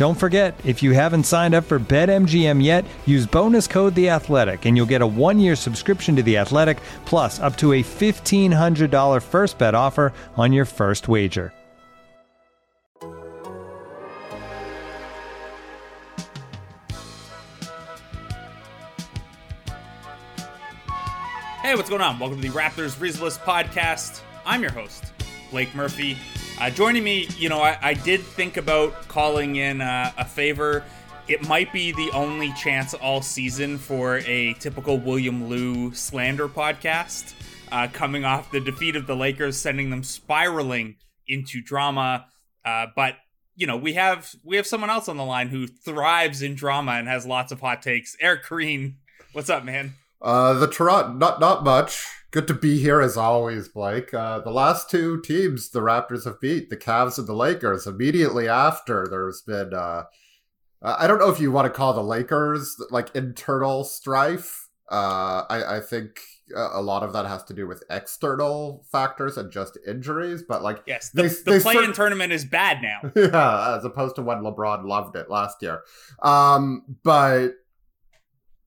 Don't forget, if you haven't signed up for BetMGM yet, use bonus code The Athletic, and you'll get a one-year subscription to The Athletic, plus up to a fifteen hundred dollar first bet offer on your first wager. Hey, what's going on? Welcome to the Raptors Rizless podcast. I'm your host, Blake Murphy. Uh, joining me, you know, I, I did think about calling in uh, a favor. It might be the only chance all season for a typical William Lou slander podcast, uh, coming off the defeat of the Lakers, sending them spiraling into drama. Uh, but you know, we have we have someone else on the line who thrives in drama and has lots of hot takes. Eric Koreen, what's up, man? Uh, the Toronto, not not much. Good to be here as always, Blake. Uh, the last two teams the Raptors have beat, the Cavs and the Lakers, immediately after there's been, uh, I don't know if you want to call the Lakers like internal strife. Uh, I, I think a lot of that has to do with external factors and just injuries, but like yes, the, they, the play-in tournament is bad now. Yeah, as opposed to when LeBron loved it last year. Um, but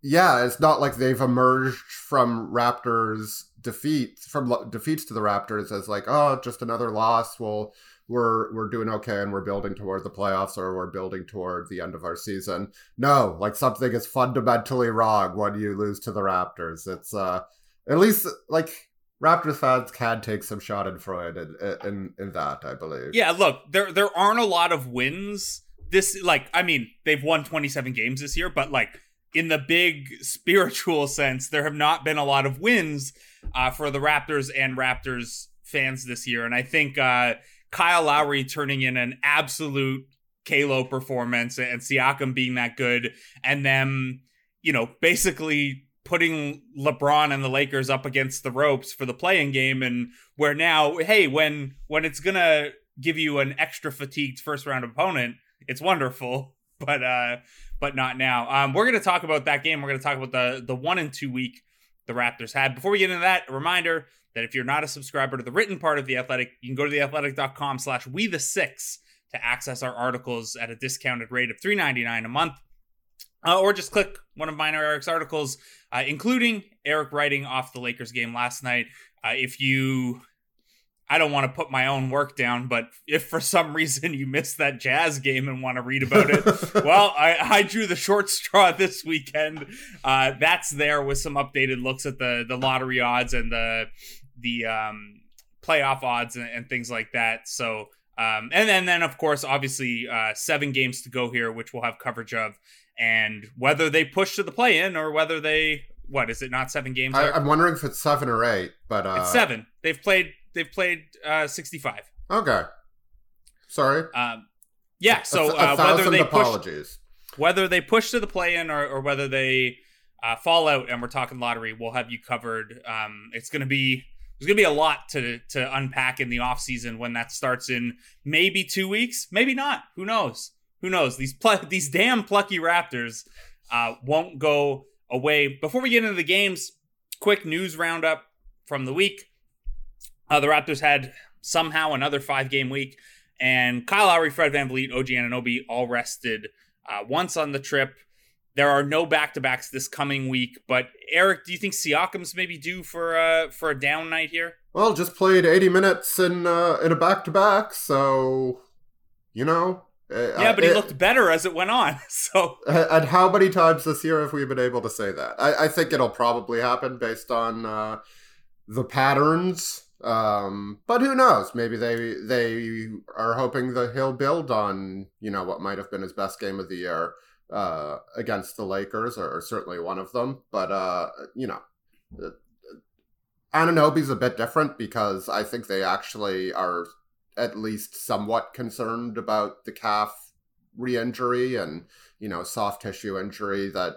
yeah, it's not like they've emerged from Raptors defeats from defeats to the Raptors as like, oh, just another loss. Well, we're we're doing okay and we're building toward the playoffs or we're building toward the end of our season. No, like something is fundamentally wrong when you lose to the Raptors. It's uh at least like Raptors fans can take some schadenfreude in in that, I believe. Yeah, look, there there aren't a lot of wins. This like I mean, they've won 27 games this year, but like in the big spiritual sense, there have not been a lot of wins uh, for the Raptors and Raptors fans this year. And I think uh, Kyle Lowry turning in an absolute Kalo performance and Siakam being that good, and them, you know, basically putting LeBron and the Lakers up against the ropes for the play-in game, and where now, hey, when when it's gonna give you an extra fatigued first round opponent, it's wonderful. But uh, but not now. Um, we're going to talk about that game. We're going to talk about the the one and two week the Raptors had. Before we get into that, a reminder that if you're not a subscriber to the written part of the Athletic, you can go to theathletic.com slash we the six to access our articles at a discounted rate of $3.99 a month. Uh, or just click one of mine or Eric's articles, uh, including Eric writing off the Lakers game last night. Uh, if you I don't want to put my own work down, but if for some reason you missed that jazz game and want to read about it, well, I, I, drew the short straw this weekend. Uh, that's there with some updated looks at the the lottery odds and the the um, playoff odds and, and, things like that. So, um, and then then of course, obviously, uh, seven games to go here, which we'll have coverage of, and whether they push to the play in or whether they what is it not seven games? I, am wondering if it's seven or eight, but uh... it's seven. They've played they've played uh, 65. Okay. Sorry. Um, yeah. So a, a uh, whether they apologies. push, whether they push to the play-in or, or whether they uh, fall out, and we're talking lottery, we'll have you covered. Um, it's going to be there's going to be a lot to to unpack in the off season when that starts in maybe two weeks, maybe not. Who knows? Who knows? These pl- these damn plucky Raptors uh, won't go away. Before we get into the games, quick news roundup from the week. Uh, the Raptors had somehow another five game week, and Kyle Lowry, Fred Van VanVleet, OG Anunoby all rested uh, once on the trip. There are no back to backs this coming week, but Eric, do you think Siakam's maybe due for uh, for a down night here? Well, just played 80 minutes in uh, in a back to back, so you know Yeah, but he looked better as it went on. So, and how many times this year have we been able to say that? I, I think it'll probably happen based on uh, the patterns. Um, but who knows? Maybe they they are hoping that he'll build on you know what might have been his best game of the year uh, against the Lakers, or, or certainly one of them. But uh, you know, uh, Anunoby's a bit different because I think they actually are at least somewhat concerned about the calf re-injury and you know soft tissue injury that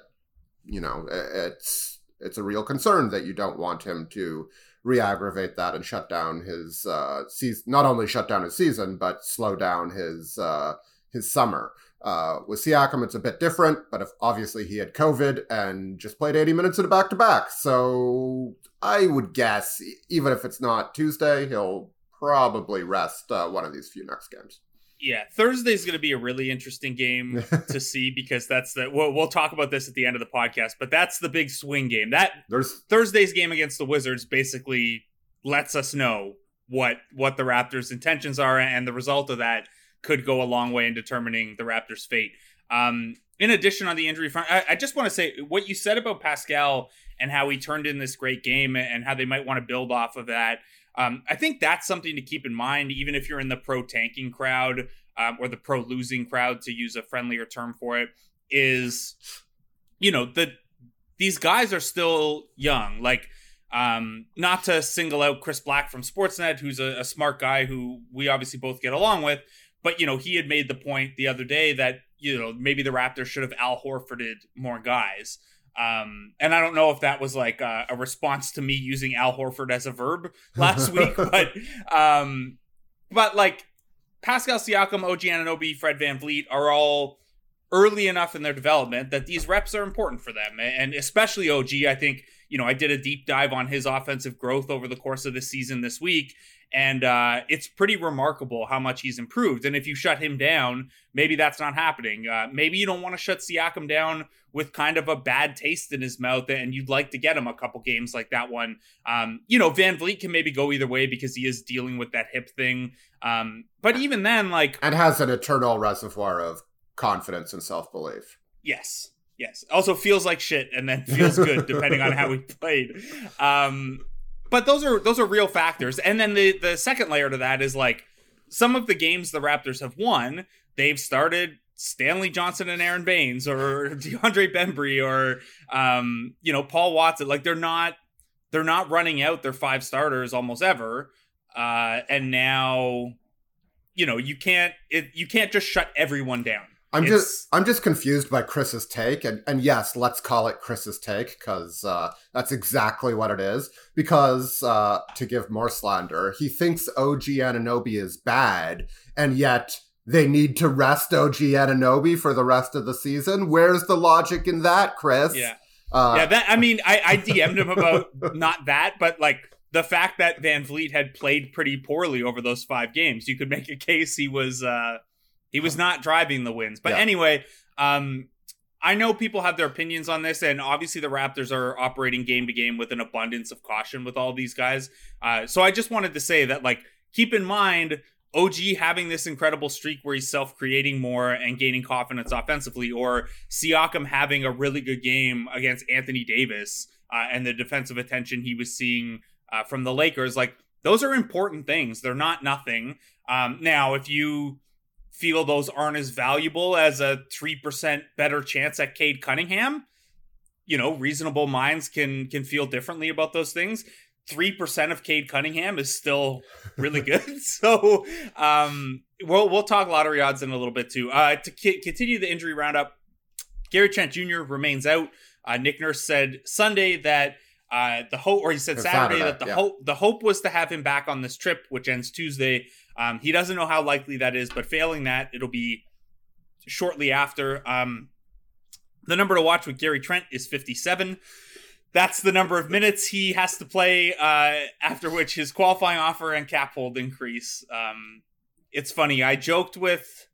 you know it's it's a real concern that you don't want him to re-aggravate that and shut down his uh season not only shut down his season but slow down his uh his summer uh, with Siakam, it's a bit different, but if obviously he had COVID and just played 80 minutes in a back to back. So I would guess, even if it's not Tuesday, he'll probably rest uh, one of these few next games. Yeah, Thursday's going to be a really interesting game to see because that's the we'll, we'll talk about this at the end of the podcast, but that's the big swing game. That There's, Thursday's game against the Wizards basically lets us know what what the Raptors' intentions are, and the result of that could go a long way in determining the Raptors' fate. Um, in addition, on the injury front, I, I just want to say what you said about Pascal and how he turned in this great game and how they might want to build off of that. Um, I think that's something to keep in mind, even if you're in the pro tanking crowd um, or the pro losing crowd, to use a friendlier term for it. Is you know the these guys are still young. Like, um, not to single out Chris Black from Sportsnet, who's a, a smart guy who we obviously both get along with, but you know he had made the point the other day that you know maybe the Raptors should have Al Horforded more guys. Um, and I don't know if that was like a, a, response to me using Al Horford as a verb last week, but um, but like Pascal Siakam, OG Anunoby, Fred Van VanVleet are all early enough in their development that these reps are important for them, and especially OG. I think you know I did a deep dive on his offensive growth over the course of the season this week, and uh, it's pretty remarkable how much he's improved. And if you shut him down, maybe that's not happening. Uh, maybe you don't want to shut Siakam down with kind of a bad taste in his mouth, and you'd like to get him a couple games like that one. Um, you know, VanVleet can maybe go either way because he is dealing with that hip thing. Um, but even then, like, and has an eternal reservoir of confidence and self belief. Yes. Yes. Also feels like shit and then feels good depending on how he played. Um, but those are those are real factors. And then the the second layer to that is like some of the games the Raptors have won, they've started Stanley Johnson and Aron Baynes or DeAndre Bembry or um, you know, Paul Watson. Like they're not they're not running out their five starters almost ever. Uh, and now, you know, you can't it, you can't just shut everyone down. I'm it's, just I'm just confused by Chris's take, and and yes, let's call it Chris's take because uh, that's exactly what it is. Because uh, to give more slander, he thinks OG Anunoby is bad, and yet they need to rest OG Anunoby for the rest of the season. Where's the logic in that, Chris? Yeah, uh, yeah. That I mean, I, I DM'd him about not that, but like the fact that VanVleet had played pretty poorly over those five games. You could make a case he was. Uh, he was not driving the wins. But yeah. anyway, um, I know people have their opinions on this, and obviously the Raptors are operating game to game with an abundance of caution with all these guys. Uh, so I just wanted to say that, like, keep in mind OG having this incredible streak where he's self creating more and gaining confidence offensively, or Siakam having a really good game against Anthony Davis uh, and the defensive attention he was seeing uh, from the Lakers. Like, those are important things. They're not nothing. Um, now, if you feel those aren't as valuable as a 3% better chance at Cade Cunningham. You know, reasonable minds can can feel differently about those things. 3% of Cade Cunningham is still really good. so, um we'll we'll talk lottery odds in a little bit too. Uh to c- continue the injury roundup, Gary Trent Jr. remains out. Uh, Nick Nurse said Sunday that uh, the hope, or he said Saturday, Saturday that the yeah. hope the hope was to have him back on this trip, which ends Tuesday. Um, he doesn't know how likely that is, but failing that, it'll be shortly after. Um, the number to watch with Gary Trent is 57. That's the number of minutes he has to play, uh, after which his qualifying offer and cap hold increase. Um, it's funny. I joked with,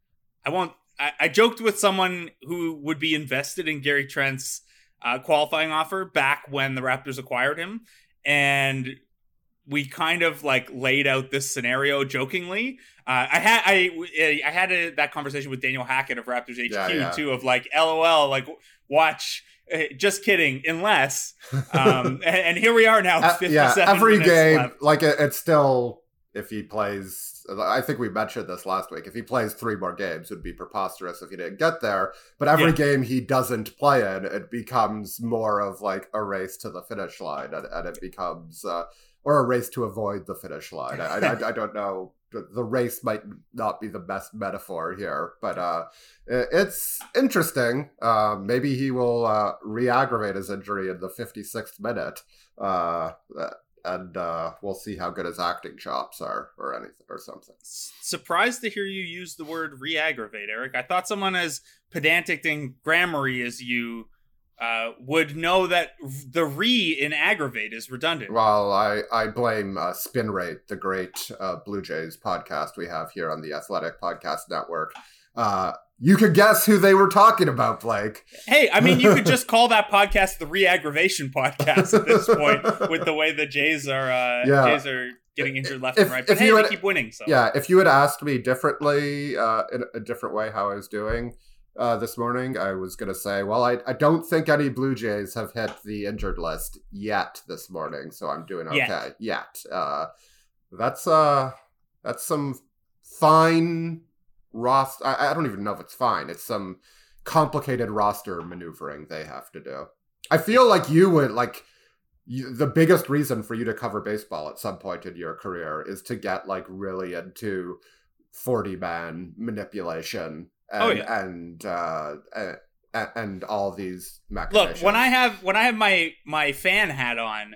I won't, I, I, joked with someone who would be invested in Gary Trent's uh, qualifying offer back when the Raptors acquired him. And we kind of like laid out this scenario jokingly. Uh, I had I I had a, that conversation with Daniel Hackett of Raptors HQ Yeah, yeah. too of like LOL like watch. uh, Just kidding. Unless, um, and, and here we are now. 57 yeah, every game, left. like it, it's still if he plays. I think we mentioned this last week. If he plays three more games, it would be preposterous if he didn't get there. But every Yeah. game he doesn't play in, it becomes more of like a race to the finish line, and, and it becomes uh, or a race to avoid the finish line. I, I, I don't know. The the race might not be the best metaphor here, but uh, it's interesting. Uh, maybe he will uh, re-aggravate his injury in the 56th minute. Uh, and uh, we'll see how good his acting chops are, or anything, or something. Surprised to hear you use the word re-aggravate, Eric. I thought someone as pedantic and grammary as you uh, would know that the re in aggravate is redundant. Well, I I blame uh, Spin Rate, the great uh, Blue Jays podcast we have here on the Athletic Podcast Network. Uh, you could guess who they were talking about, Blake. Hey, I mean, you could just call that podcast the re-aggravation podcast at this point, with the way the Jays are uh, Yeah. Jays are getting injured left If- and right. But hey, you they keep winning. So Yeah, if you had asked me differently, uh, in a different way, how I was doing uh, this morning, I was going to say, well, I, I don't think any Blue Jays have hit the injured list yet this morning, so I'm doing okay. Yet. Yet. Uh, that's uh, that's some fine roster. I, I don't even know if it's fine. It's some complicated roster maneuvering they have to do. I feel like you would like you, the biggest reason for you to cover baseball at some point in your career is to get like really into 40 man manipulation and Oh, yeah. and uh and, and all these look machinations. when I have when I have my my fan hat on.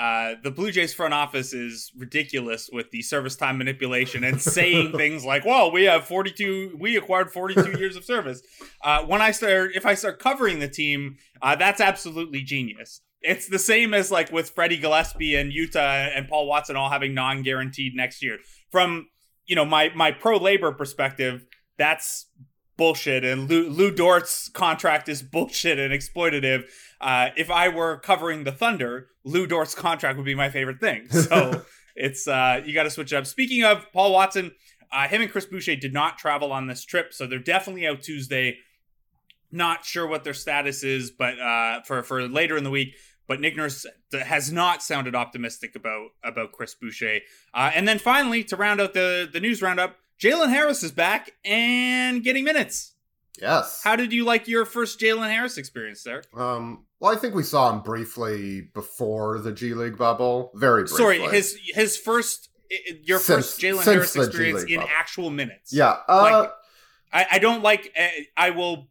Uh, the Blue Jays front office is ridiculous with the service time manipulation and saying things like, "Well, we have 42, we acquired 42 years of service." Uh, when I start, if I start covering the team, uh, that's absolutely genius. It's the same as like with Freddie Gillespie and Yuta and Paul Watson all having non-guaranteed next year. From you know my my pro labor perspective, that's bullshit, and Lou, Lu Dort's contract is bullshit and exploitative. Uh, if I were covering the Thunder, Lu Dort's contract would be my favorite thing. So it's uh, you got to switch up. Speaking of Paul Watson, uh, him and Chris Boucher did not travel on this trip, so they're definitely out Tuesday. Not sure what their status is, but uh, for for later in the week. But Nick Nurse has not sounded optimistic about about Chris Boucher. Uh, and then finally, to round out the the news roundup, Jalen Harris is back and getting minutes. yes. How did you like your first Jalen Harris experience there? um well, I think we saw him briefly before the G League bubble. Very briefly. Sorry, his his first your Since- first Jalen Harris experience in bubble. actual minutes. Yeah. Uh, Like, I, I don't like. uh, I will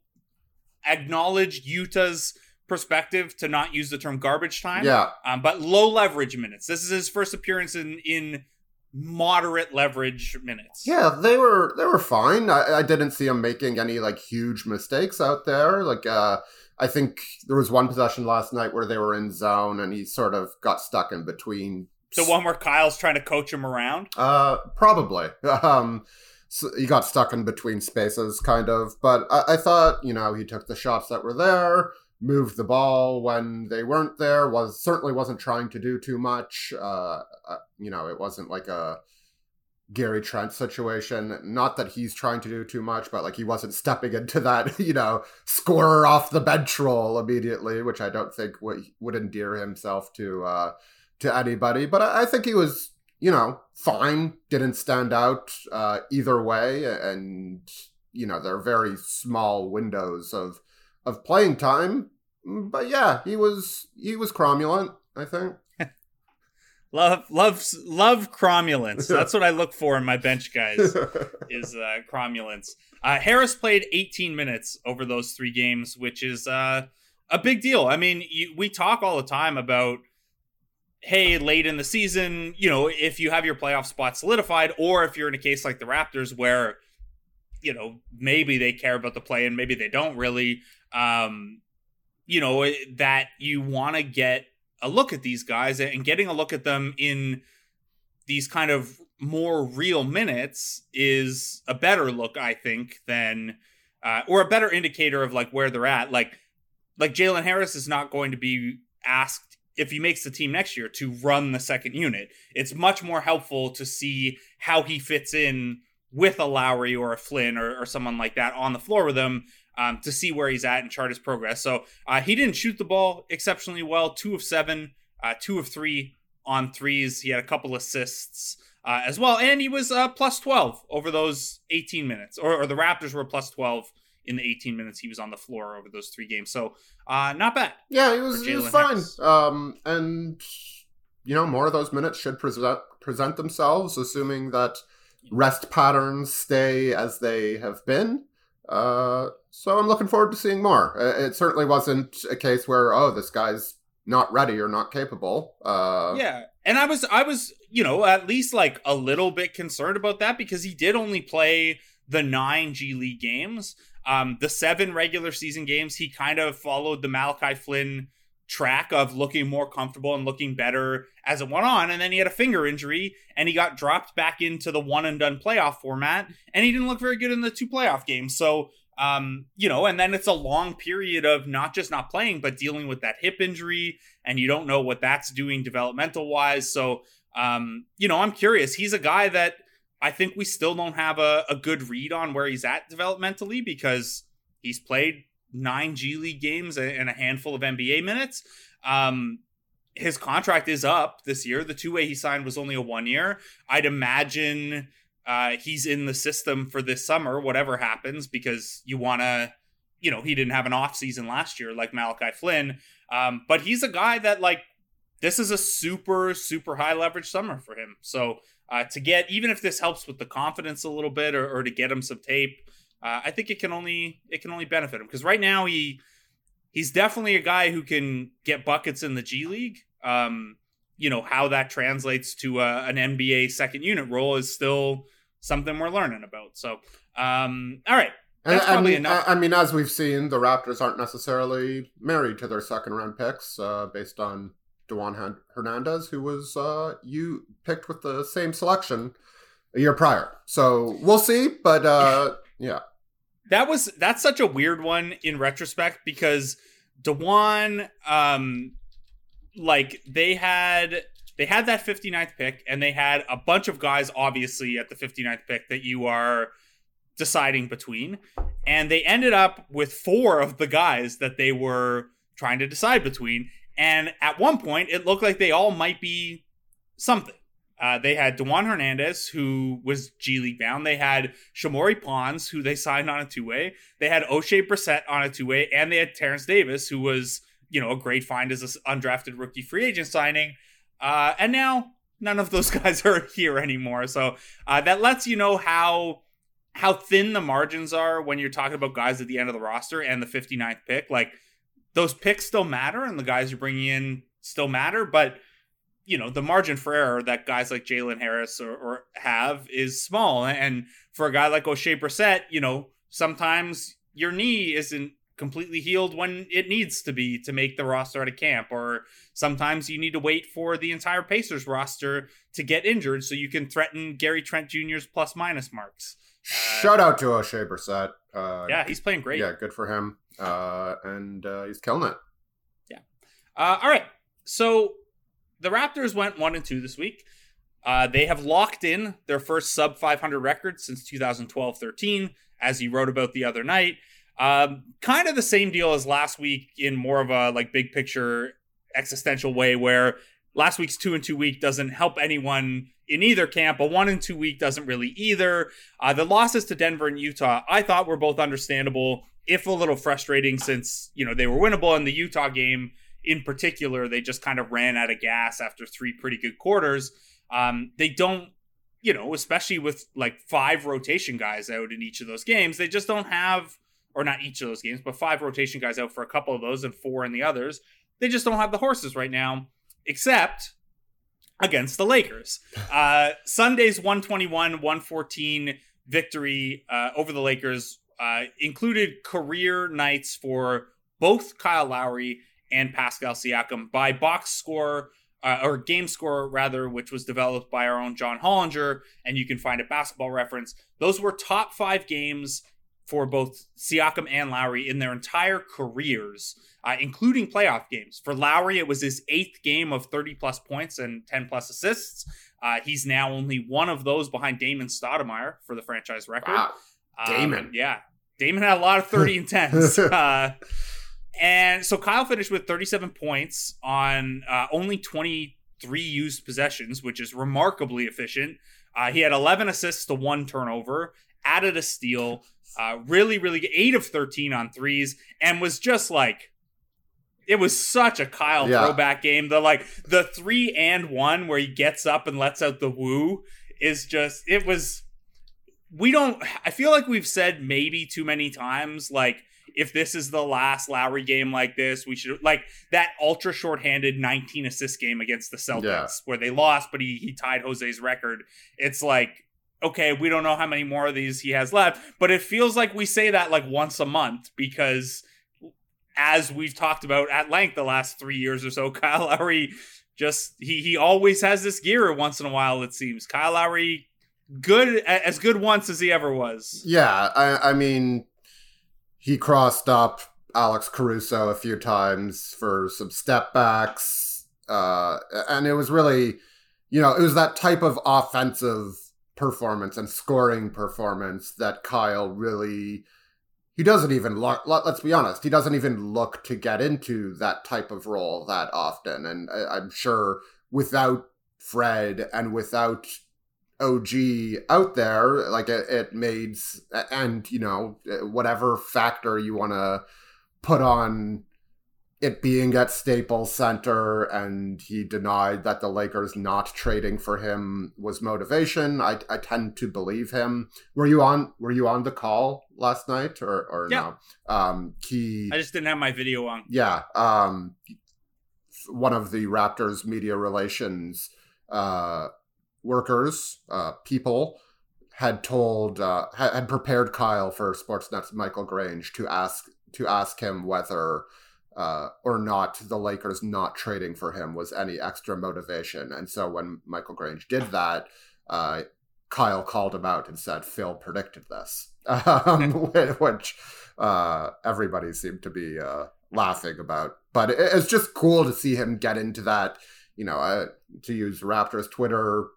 acknowledge Utah's perspective to not use the term garbage time. yeah. Um, but low leverage minutes. This is his first appearance in in moderate leverage minutes. Yeah, they were they were fine. I, I didn't see him making any like huge mistakes out there. Like uh I think there was one possession last night where they were in zone and he sort of got stuck in between. The one where Kyle's trying to coach him around. Uh, probably. Um, so he got stuck in between spaces, kind of. But I, I thought, you know, he took the shots that were there, moved the ball when they weren't there. Was certainly wasn't trying to do too much. Uh, uh, you know, it wasn't like a Gary Trent situation. Not that he's trying to do too much, but like he wasn't stepping into that, you know, scorer off the bench role immediately, which I don't think would would endear himself to uh, to anybody. But I, I think he was, you know, fine. Didn't stand out uh, either way, and you know, there are very small windows of of playing time. But yeah, he was he was cromulent. I think. Love, love, love cromulence. That's what I look for in my bench guys. is uh, cromulence. Uh, Harris played 18 minutes over those three games, which is uh, a big deal. I mean, you, we talk all the time about, hey, late in the season, you know, if you have your playoff spot solidified, or if you're in a case like the Raptors where, you know, maybe they care about the play and maybe they don't really, um, you know, that you want to get a look at these guys and getting a look at them in these kind of more real minutes is a better look, I think, than uh, or a better indicator of like where they're at. Like like Jalen Harris is not going to be asked if he makes the team next year to run the second unit. It's much more helpful to see how he fits in with a Lowry or a Flynn or, or someone like that on the floor with him um, to see where he's at and chart his progress. So uh, he didn't shoot the ball exceptionally well. Two of seven, uh, two of three on threes. He had a couple assists uh, as well, and he was uh, plus twelve over those eighteen minutes, or, or, the Raptors were plus twelve in the eighteen minutes he was on the floor over those three games. So uh, not bad. Yeah, he was, he was fine. Um, and you know, more of those minutes should present present themselves, assuming that rest patterns stay as they have been. Uh, so I'm looking forward to seeing more. It certainly wasn't a case where oh this guy's not ready or not capable. Uh, yeah, and I was I was you know at least like a little bit concerned about that because he did only play the nine G League games. Um, the seven regular season games he kind of followed the Malachi Flynn track of looking more comfortable and looking better as it went on. And then he had a finger injury and he got dropped back into the one and done playoff format. And he didn't look very good in the two playoff games. So, um, you know, and then it's a long period of not just not playing, but dealing with that hip injury. And you don't know what that's doing developmental wise. So, um, you know, I'm curious. He's a guy that I think we still don't have a, a good read on where he's at developmentally because he's played nine G League games and a handful of NBA minutes. Um, his contract is up this year. The two way he signed was only a one year. I'd imagine uh, he's in the system for this summer, whatever happens, because you want to, you know, he didn't have an off season last year like Malachi Flynn. Um, but he's a guy that like this is a super super high leverage summer for him. So uh, to get even if this helps with the confidence a little bit or, or to get him some tape uh, I think it can only it can only benefit him because right now he he's definitely a guy who can get buckets in the G League. Um, you know how that translates to a, an NBA second unit role is still something we're learning about. So, um, all right. That's I, mean, I, mean, as we've seen, the Raptors aren't necessarily married to their second round picks uh, based on Dewan Hernandez, who was uh, you picked with the same selection a year prior. So we'll see, but uh, yeah. That was that's such a weird one in retrospect because Dewan um like they had they had that 59th pick and they had a bunch of guys obviously at the 59th pick that you are deciding between. And they ended up with four of the guys that they were trying to decide between. And at one point it looked like they all might be something uh, they had Dewan Hernandez, who was G League bound. They had Shamorie Ponds, who they signed on a two way. They had Oshae Brissett on a two way, and they had Terence Davis, who was you know a great find as an undrafted rookie free agent signing. Uh, and now none of those guys are here anymore. So uh, that lets you know how how thin the margins are when you're talking about guys at the end of the roster and the 59th pick. Like those picks still matter, and the guys you're bringing in still matter, but you know the margin for error that guys like Jalen Harris or, or, have is small, and for a guy like Oshae Brissett, you know sometimes your knee isn't completely healed when it needs to be to make the roster at a camp, or sometimes you need to wait for the entire Pacers roster to get injured so you can threaten Gary Trent Jr.'s plus minus marks. Shout out to Oshae Brissett. Uh, yeah, he's playing great. Yeah, good for him, uh, and uh, he's killing it. Yeah. Uh, all right, so the Raptors went one and two this week. Uh, they have locked in their first sub 500 record since 2012 13, as you wrote about the other night. Um, kind of the same deal as last week in more of a like big picture existential way, where last week's two and two week doesn't help anyone in either camp. A one and two week doesn't really either. Uh, the losses to Denver and Utah, I thought were both understandable, if a little frustrating, since you know they were winnable in the Utah game in particular, they just kind of ran out of gas after three pretty good quarters. Um, they don't, you know, especially with like five rotation guys out in each of those games, they just don't have, or not each of those games, but five rotation guys out for a couple of those and four in the others. They just don't have the horses right now, except against the Lakers. Uh, Sunday's 121 114 victory uh, over the Lakers uh, included career nights for both Kyle Lowry and Pascal Siakam by box score uh, or game score rather, which was developed by our own John Hollinger, and you can find a basketball reference. Those were top five games for both Siakam and Lowry in their entire careers, uh, including playoff games. For Lowry, it was his eighth game of 30 plus points and 10 plus assists. Uh, he's now only one of those behind Damon Stoudemire for the franchise record. Wow. Damon. Um, yeah. Damon had a lot of 30 and 10s. And so Kyle finished with 37 points on uh, only 23 used possessions, which is remarkably efficient. Uh, he had 11 assists to one turnover, added a steal, uh, really, really eight of 13 on threes, and was just like, it was such a Kyle Yeah. throwback game. The like the three and one where he gets up and lets out the woo is just it was. We don't. I feel like we've said maybe too many times like if this is the last Lowry game like this, we should like that ultra shorthanded 19 assist game against the Celtics Yeah. where they lost, but he he tied Jose's record. It's like okay, we don't know how many more of these he has left, but it feels like we say that like once a month because as we've talked about at length the last three years or so, Kyle Lowry just he he always has this gear once in a while. It seems Kyle Lowry good as good once as he ever was. Yeah, I, I mean, he crossed up Alex Caruso a few times for some step backs, uh, and it was really, you know, it was that type of offensive performance and scoring performance that Kyle really. He doesn't even Let's be honest. He doesn't even look to get into that type of role that often, and I, I'm sure without Fred and without OG out there, like it, it made, and you know, whatever factor you want to put on it being at Staples Center, and he denied that the Lakers not trading for him was motivation. I, I tend to believe him. Were you on? Were you on the call last night, or or Yeah. no? Um, he I just didn't have my video on. yeah um one of the raptors media relations uh workers uh people had told uh had, prepared kyle for sportsnet's michael grange to ask to ask him whether uh, or not the Lakers not trading for him was any extra motivation. And so when Michael Grange did that, uh, Kyle called him out and said, Phil predicted this, um, which uh, everybody seemed to be uh, laughing about. But it, it's just cool to see him get into that, you know, uh, to use Raptors Twitter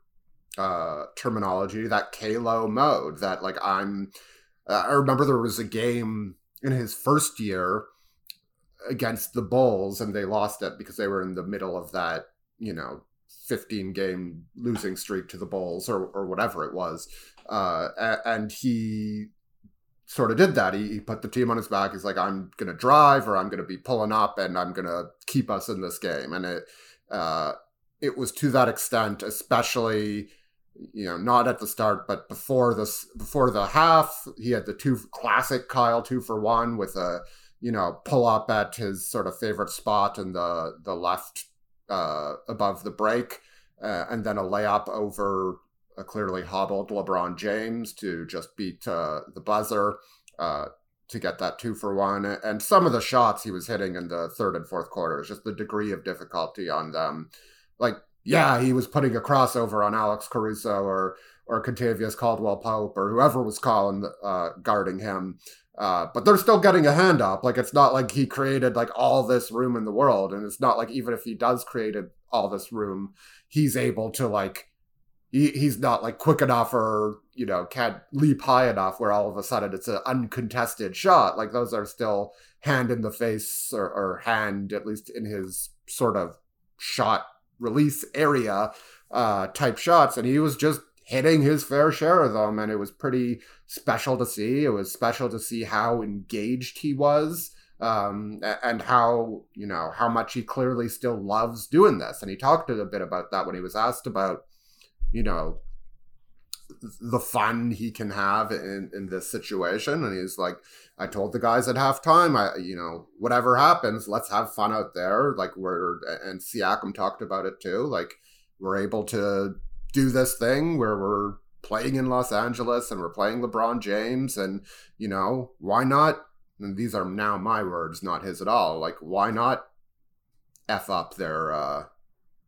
uh, terminology, that Kalo mode that, like, I'm. Uh, I remember there was a game in his first year against the Bulls, and they lost it because they were in the middle of that, you know, 15 game losing streak to the Bulls or, or whatever it was. Uh, and he sort of did that. He, he put the team on his back. He's like, I'm going to drive or I'm going to be pulling up and I'm going to keep us in this game. And it, uh, it was to that extent, especially, you know, not at the start, but before this, before the half, he had the two classic Kyle two for one with a, you know, pull up at his sort of favorite spot in the the left uh, above the break, uh, and then a layup over a clearly hobbled LeBron James to just beat uh, the buzzer uh, to get that two for one. And some of the shots he was hitting in the third and fourth quarters, just the degree of difficulty on them. Like, yeah, he was putting a crossover on Alex Caruso or or Kentavious Caldwell Pope or whoever was calling uh, guarding him. Uh, but they're still getting a hand up. Like it's not like he created like all this room in the world, and it's not like even if he does create all this room, he's able to like he, he's not like quick enough or you know can't leap high enough where all of a sudden it's an uncontested shot. Like those are still hand in the face or, or hand at least in his sort of shot release area uh, type shots, and he was just hitting his fair share of them, and it was pretty special to see. It was special to see how engaged he was, um, and how you know how much he clearly still loves doing this. And he talked a bit about that when he was asked about, you know, the fun he can have in in this situation. And he's like, I told the guys at halftime, I you know whatever happens, let's have fun out there. Like we're and Siakam talked about it too. Like we're able to do this thing where we're playing in Los Angeles and we're playing LeBron James and you know why not and these are now my words not his at all like why not f up their uh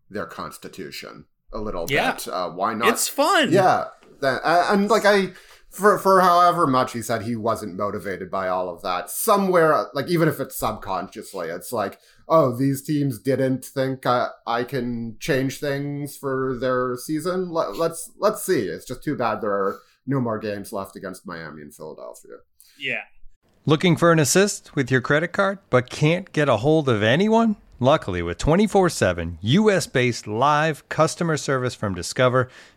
their constitution a little Yeah. bit uh why not It's fun. yeah that, uh, and like I for for however much he said he wasn't motivated by all of that. Somewhere, like even if it's subconsciously, it's like, oh, these teams didn't think I, I can change things for their season. Let, let's let's see. It's just too bad there are no more games left against Miami and Philadelphia. Yeah. Looking for an assist with your credit card, but can't get a hold of anyone? Luckily, with 24 7 US based live customer service from Discover,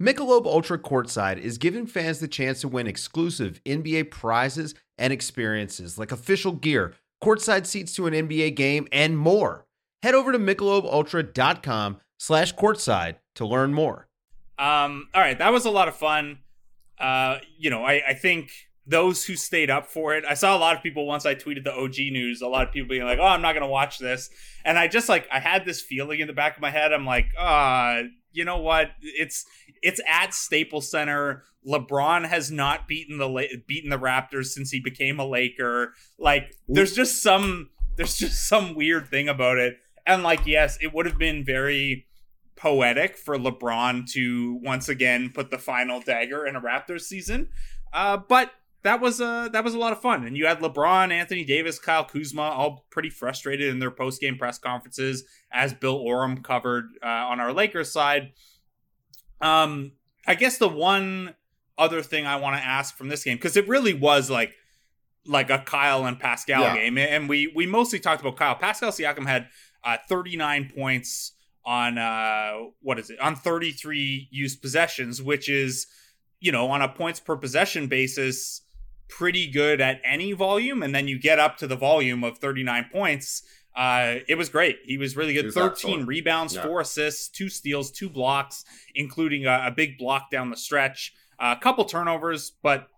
Michelob Ultra Courtside is giving fans the chance to win exclusive NBA prizes and experiences like official gear, courtside seats to an NBA game, and more. Head over to michelobultra.com slash courtside to learn more. Um, all right, that was a lot of fun. Uh, you know, I, I think those who stayed up for it. I saw a lot of people once I tweeted the OG news, a lot of people being like, "Oh, I'm not going to watch this." And I just like I had this feeling in the back of my head. I'm like, "Ah, uh, you know what? It's it's at Staples Center. LeBron has not beaten the beaten the Raptors since he became a Laker. Like there's just some there's just some weird thing about it. And like yes, it would have been very poetic for LeBron to once again put the final dagger in a Raptors season. Uh, but that was a that was a lot of fun. And you had LeBron, Anthony Davis, Kyle Kuzma, all pretty frustrated in their post game press conferences, as Bill Oram covered uh, on our Lakers side. Um, I guess the one other thing I want to ask from this game because it really was like like a Kyle and Pascal yeah. game, and we we mostly talked about Kyle. Pascal Siakam had uh, 39 points on uh, what is it on 33 used possessions, which is you know on a points per possession basis pretty good at any volume, and then you get up to the volume of 39 points. Uh, it was great. He was really good. Was 13 excellent. rebounds, yeah. four assists, two steals, two blocks, including a, a big block down the stretch. Uh, a couple turnovers, but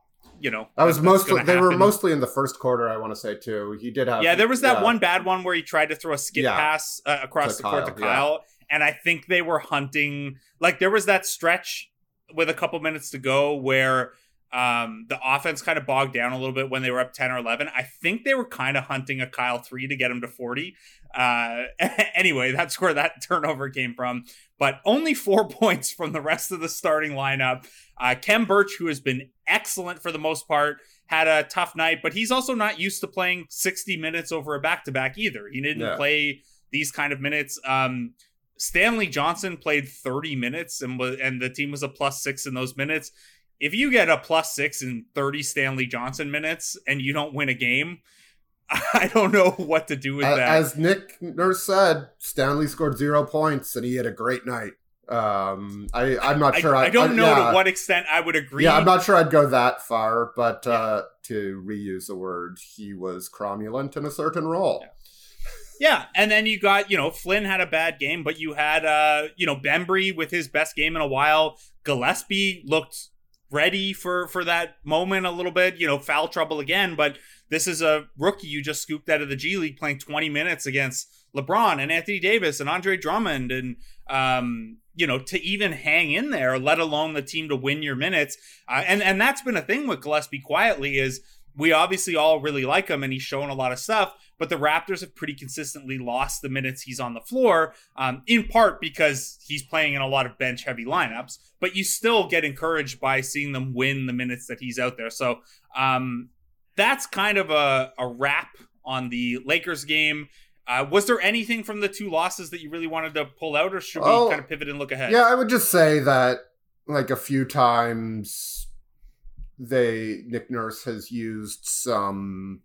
you know, that was mostly they were mostly in the first quarter. I want to say too. He did have yeah. There was that yeah. one bad one where he tried to throw a skip yeah. pass uh, across to the Kyle, court to Kyle, and I think they were hunting. Like there was that stretch with a couple minutes to go where um, the offense kind of bogged down a little bit when they were up 10 or 11. I think they were kind of hunting a Kyle 3 to get him to 40. Uh, anyway, that's where that turnover came from. But only four points from the rest of the starting lineup. Uh, Khem Birch, who has been excellent for the most part, had a tough night, but he's also not used to playing 60 minutes over a back to back either. He didn't yeah. play these kind of minutes. Um, Stanley Johnson played 30 minutes and was, and the team was a plus six in those minutes if you get a plus six in 30 Stanley Johnson minutes and you don't win a game, I don't know what to do with as, that. As Nick Nurse said, Stanley scored zero points and he had a great night. Um, I, I'm not sure. I, I don't I, know yeah. to what extent I would agree. Yeah, I'm not sure I'd go that far, but yeah. uh, to reuse a word, he was cromulent in a certain role. Yeah. Yeah, and then you got, you know, Flynn had a bad game, but you had uh, you know, Bembry with his best game in a while. Gillespie looked ready for for that moment a little bit. You know, foul trouble again, but this is a rookie you just scooped out of the G League playing 20 minutes against LeBron and Anthony Davis and Andre Drummond and um, you know to even hang in there, let alone the team to win your minutes. Uh, and and that's been a thing with Gillespie quietly is we obviously all really like him and he's shown a lot of stuff, but the Raptors have pretty consistently lost the minutes he's on the floor, um, in part because he's playing in a lot of bench heavy lineups, but you still get encouraged by seeing them win the minutes that he's out there. So um, that's kind of a, a wrap on the Lakers game. Uh, was there anything from the two losses that you really wanted to pull out, or should we oh, kind of pivot and look ahead? Yeah, I would just say that like a few times they Nick Nurse has used some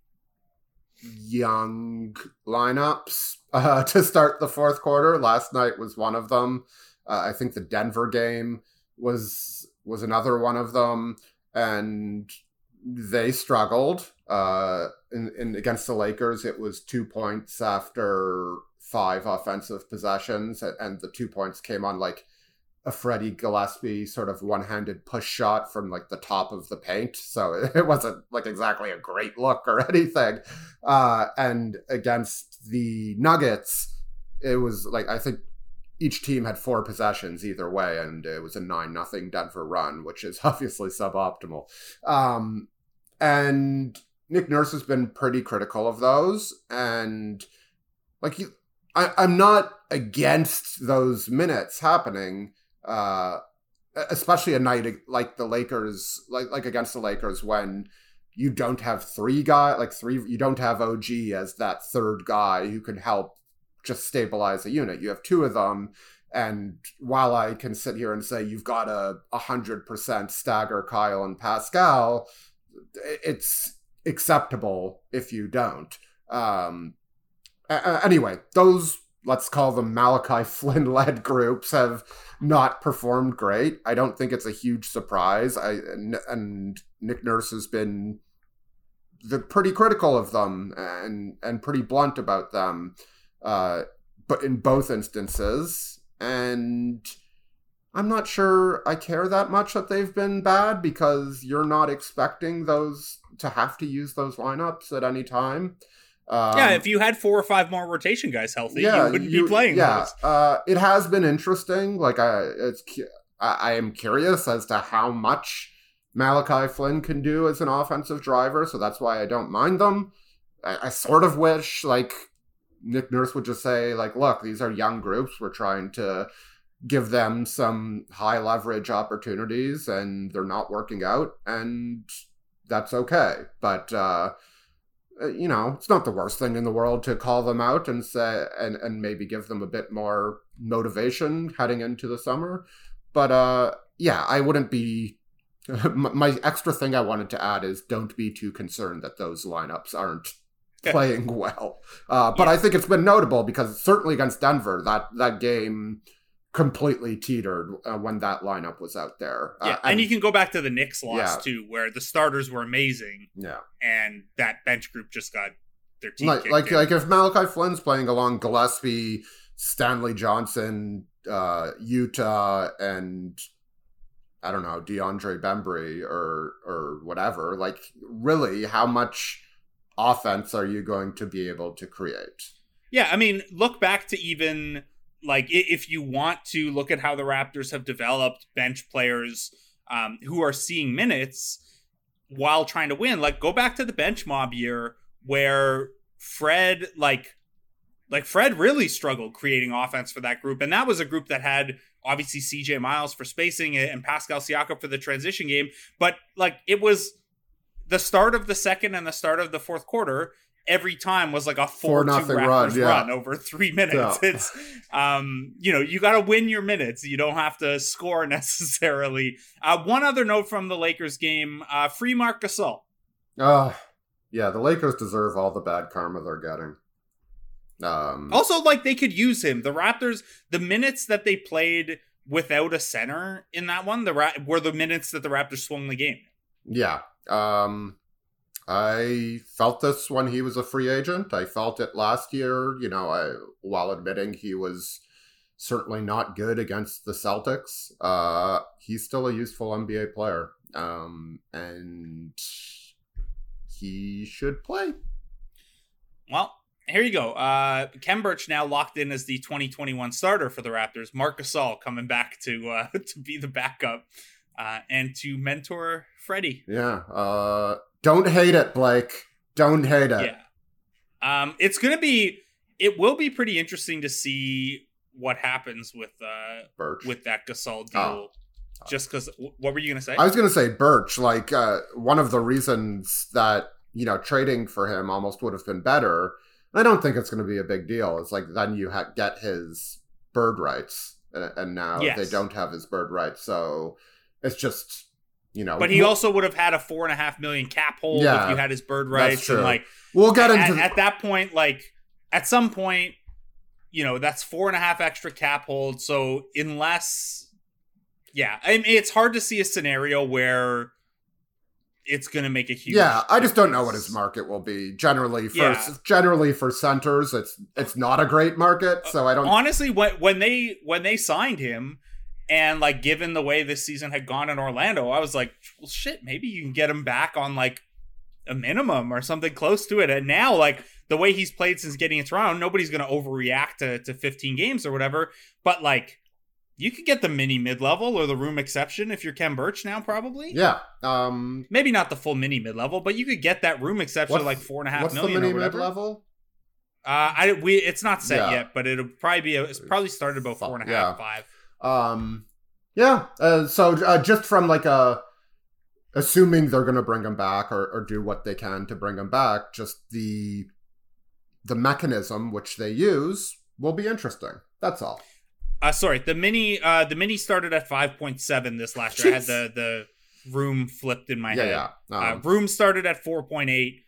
young lineups uh, to start the fourth quarter. Last night was one of them. Uh, I think the Denver game was was another one of them, and they struggled. Uh, in, in against the Lakers, it was two points after five offensive possessions, and the two points came on like a Freddie Gillespie sort of one-handed push shot from like the top of the paint, so it wasn't like exactly a great look or anything. Uh, and against the Nuggets, it was like I think each team had four possessions either way, and it was a nine nothing Denver run, which is obviously suboptimal. Um, and Nick Nurse has been pretty critical of those, and like you, I, I'm not against those minutes happening. Uh, especially a night like the Lakers, like like against the Lakers when you don't have three guy like three you don't have OG as that third guy who can help just stabilize a unit. You have two of them, and while I can sit here and say you've got a hundred percent stagger Kyle and Pascal, it's acceptable if you don't. Um, anyway, those let's call them Malachi Flynn led groups have not performed great. I don't think it's a huge surprise. I and, and Nick Nurse has been the pretty critical of them and and pretty blunt about them, uh, but in both instances, and I'm not sure I care that much that they've been bad because you're not expecting those to have to use those lineups at any time. Um, yeah, if you had four or five more rotation guys healthy, yeah, you wouldn't you, be playing. Yeah, uh, it has been interesting. Like I, it's I, I am curious as to how much Malachi Flynn can do as an offensive driver. So that's why I don't mind them. I, I sort of wish like Nick Nurse would just say like, look, these are young groups. We're trying to give them some high leverage opportunities, and they're not working out, and that's okay. But uh, you know, it's not the worst thing in the world to call them out and say and and maybe give them a bit more motivation heading into the summer. But uh, yeah, I wouldn't be. my extra thing I wanted to add is don't be too concerned that those lineups aren't playing well. Uh, but yeah. I think it's been notable because certainly against Denver, that that game completely teetered uh, when that lineup was out there. Uh, yeah, and, and, you can go back to the Knicks loss yeah. too, where the starters were amazing. Yeah, and that bench group just got their teeth like like, like, if Malachi Flynn's playing along Gillespie, Stanley Johnson, uh, Yuta, and I don't know DeAndre Bembry or or whatever. Like, really, how much offense are you going to be able to create? Yeah, I mean, look back to even like if you want to look at how the Raptors have developed bench players um, who are seeing minutes while trying to win, like go back to the bench mob year where Fred like like Fred really struggled creating offense for that group, and that was a group that had obviously CJ Miles for spacing and Pascal Siakam for the transition game, but like it was the start of the second and the start of the fourth quarter every time was like a four, four nothing run, yeah. run over three minutes. Yeah. It's um, you know, you got to win your minutes. You don't have to score necessarily. Uh, one other note from the Lakers game: uh, free Marc Gasol. Uh, yeah, the Lakers deserve all the bad karma they're getting. Um, also, like they could use him. The Raptors, the minutes that they played without a center in that one, the Ra- were the minutes that the Raptors swung the game. Yeah. Um, I felt this when he was a free agent. I felt it last year, you know, I, while admitting he was certainly not good against the Celtics. Uh, he's still a useful NBA player. Um, and he should play. Well, here you go. Uh, Khem Birch now locked in as the 2021 starter for the Raptors. Marc Gasol coming back to uh, to be the backup uh, and to mentor Freddie. Yeah. Uh, don't hate it, Blake. Don't hate it. Yeah. Um, it's gonna be. It will be pretty interesting to see what happens with uh Birch. with that Gasol deal. Oh. Just because, what were you gonna say? I was gonna say Birch. Like uh, one of the reasons that you know trading for him almost would have been better. I don't think it's going to be a big deal. It's like then you ha- get his bird rights, and, and now yes. they don't have his bird rights. So it's just you know. But he also would have had a four and a half million cap hold yeah, if you had his bird rights. And like, we'll get at, into at, at that point. Like, at some point, you know, that's four and a half extra cap hold. So unless, yeah, I mean, it's hard to see a scenario where it's going to make a huge. Yeah, I just don't know what his market will be. Generally, for yeah. generally for centers, it's it's not a great market. Uh, so I don't honestly when when they when they signed him And like, given the way this season had gone in Orlando, I was like, well, shit, maybe you can get him back on like a minimum or something close to it. And now, like the way he's played since getting in Toronto, nobody's going to overreact to, to 15 games or whatever. But like, you could get the mini mid level or the room exception if you're Khem Birch now, probably. Yeah. Um, Maybe not the full mini mid level, but you could get that room exception like four and a half what's the mini mid level? Uh, I we it's not set Yeah. yet, but it'll probably be a, it's probably started about four and a half, Yeah. five. Um, yeah. Uh, so uh, just from like a assuming they're going to bring him back or, or do what they can to bring him back, just the the mechanism which they use will be interesting. That's all. Uh, sorry, the mini uh the mini started at five point seven this last year. I had the the room flipped in my yeah, head. yeah. Uh, Um, room started at four point eight.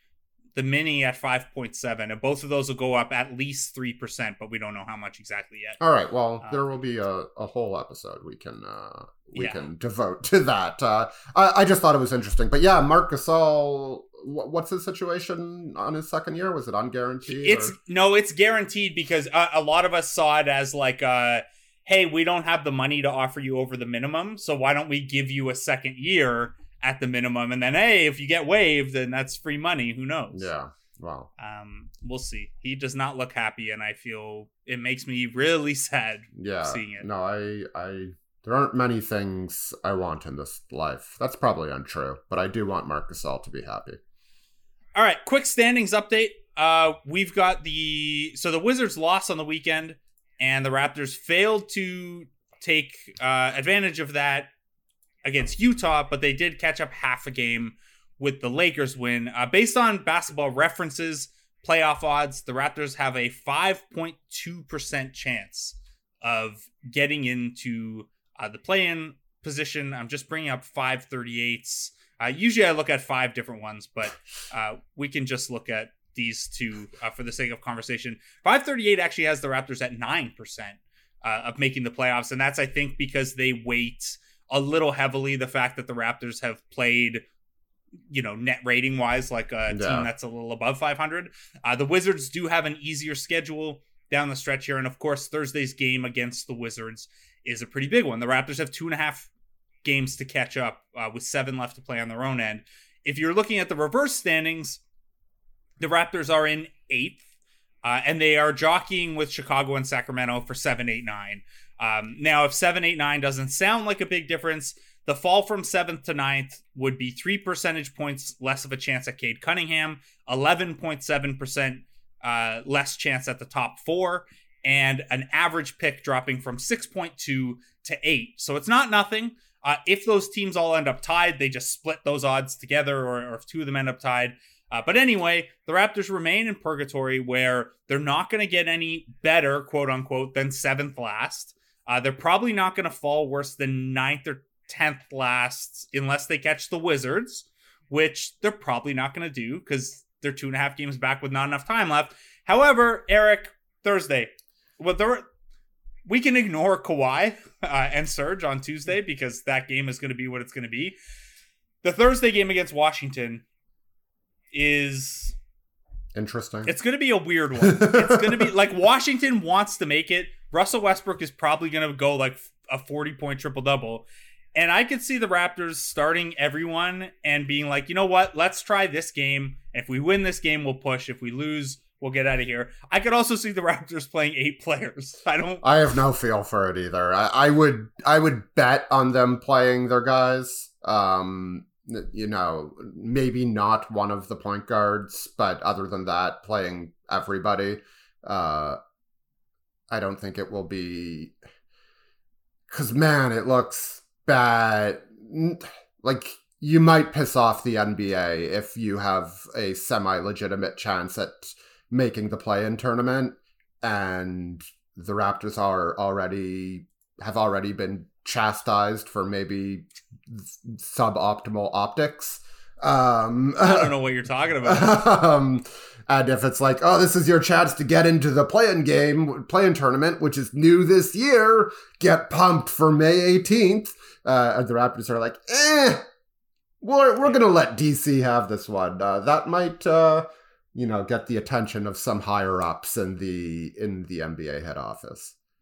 The mini at five point seven, and both of those will go up at least three percent, but we don't know how much exactly yet. all right. Well, uh, there will be a, a whole episode we can uh, we Yeah. can devote to that. Uh, I, I just thought it was interesting, but yeah, Marc Gasol. wh- What's his situation on his second year? Was it unguaranteed? It's or- no, it's guaranteed because a, a lot of us saw it as like, uh, hey, we don't have the money to offer you over the minimum, so why don't we give you a second year at the minimum, and then hey, if you get waived, then that's free money. Who knows? yeah. Wow. Um, we'll see. He does not look happy, and I feel it makes me really sad. yeah seeing it. no i i there aren't many things i want in this life that's probably untrue but i do want marc gasol to be happy All right, quick standings update. Uh, we've got the so the Wizards lost on the weekend, and the Raptors failed to take uh, advantage of that against Utah, but they did catch up half a game with the Lakers win. Uh, based on basketball references, playoff odds, the Raptors have a 5.2% chance of getting into uh, the play-in position. I'm just bringing up 538s. Uh, usually I look at five different ones, but uh, we can just look at these two uh, for the sake of conversation. 538 actually has the Raptors at 9% uh, of making the playoffs. And that's, I think, because they weight a little heavily the fact that the Raptors have played, you know, net rating wise, like a Yeah. team that's a little above 500. Uh, the Wizards do have an easier schedule down the stretch here. And of course, Thursday's game against the Wizards is a pretty big one. The Raptors have two and a half games to catch up uh, with seven left to play on their own end. If you're looking at the reverse standings, the Raptors are in eighth, uh, and they are jockeying with Chicago and Sacramento for seven, eight, nine. Um, now, if seven, eight, nine doesn't sound like a big difference, the fall from seventh to ninth would be three percentage points less of a chance at Cade Cunningham, eleven point seven percent uh, less chance at the top four, and an average pick dropping from six point two to eight. So it's not nothing. Uh, if those teams all end up tied, they just split those odds together, or, or if two of them end up tied. Uh, but anyway, the Raptors remain in purgatory where they're not going to get any better, quote unquote, than seventh last. Uh, they're probably not going to fall worse than ninth or tenth last unless they catch the Wizards, which they're probably not going to do because they're two and a half games back with not enough time left. However, Eric, Thursday, well, there we can ignore Kawhi uh, and Serge on Tuesday because that game is going to be what it's going to be. The Thursday game against Washington is interesting it's going to be a weird one. It's going to be like Washington wants to make it. Russell Westbrook is probably going to go like a 40 point triple double. And I could see the Raptors starting everyone and being like, you know what? Let's try this game. If we win this game, we'll push. If we lose, we'll get out of here. I could also see the Raptors playing eight players. I don't. i have no feel for it either I, I would i would bet on them playing their guys um you know maybe not one of the point guards but other than that playing everybody uh i don't think it will be because man it looks bad. Like you might piss off the nba if you have a semi-legitimate chance at making the play-in tournament and the raptors are already have already been chastised for maybe suboptimal optics um I don't know what you're talking about. um, and if it's like, oh, this is your chance to get into the play-in game, play-in tournament, which is new this year, get pumped for May 18th. Uh, and the Raptors are like, eh, we're, we're going to let DC have this one. Uh, that might, uh, you know, get the attention of some higher ups in the in the NBA head office.